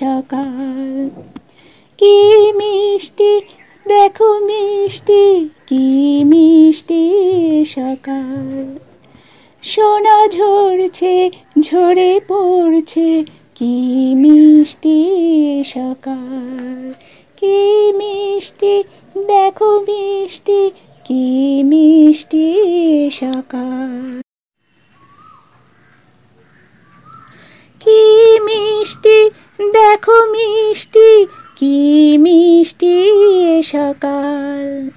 সকাল কি মিষ্টি, দেখো মিষ্টি, কি মিষ্টি সকাল। সোনা ঝরছে, ঝরে পড়ছে, কি মিষ্টি সকাল। কি মিষ্টি, দেখো মিষ্টি, কি মিষ্টি সকাল। কি মিষ্টি দেখো মিষ্টি, কি মিষ্টি সকাল।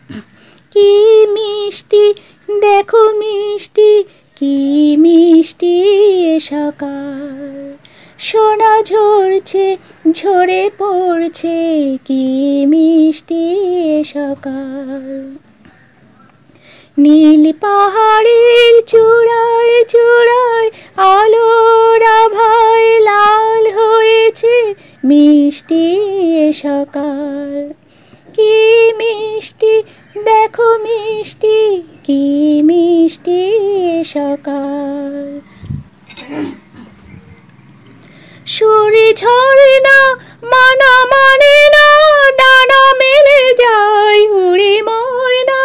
কি মিষ্টি, দেখো মিষ্টি, কি মিষ্টি সকাল। সোনা ঝরছে, ঝরে পড়ছে, কি মিষ্টি সকাল। নীল পাহাড়ের চূড়ায় চূড়ায়, আলোর মিষ্টি সকাল। কি মিষ্টি, দেখো মিষ্টি, কি মিষ্টি সকাল। সুরে ঝরে না, মানা মানে না, ডানা মেলে যায় উড়ে ময়না।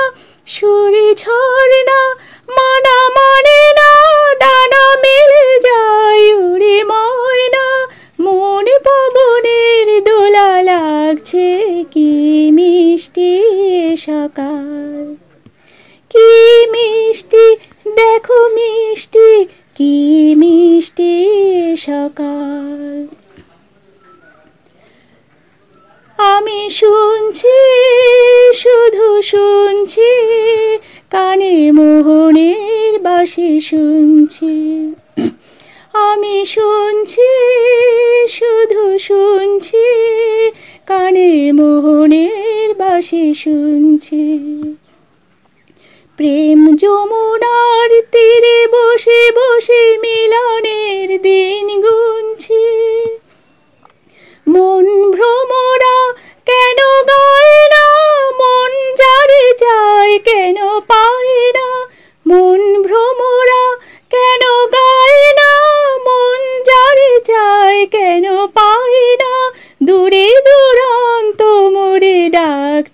সুরে ঝরে না কি মিষ্টি সকাল? কি মিষ্টি, দেখো মিষ্টি, কি মিষ্টি সকাল? আমি শুনছি, শুধু শুনছি, কানে মোহনের বাসি শুনছি। আমি শুনছি শুধু শুনছি কানে মোহনের বাসি শুনছি। প্রেম যমুনার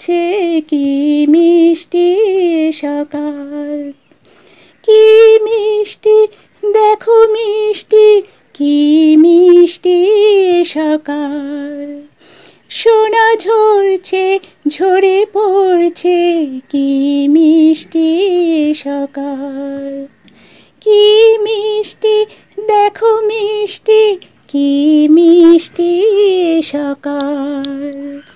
ডাকছে কি মিষ্টি সকাল? কি মিষ্টি? দেখো মিষ্টি, কি মিষ্টি সকাল? সোনা ঝরছে, ঝরে পড়ছে, কি মিষ্টি সকাল? কি মিষ্টি? দেখো মিষ্টি, কি মিষ্টি সকাল?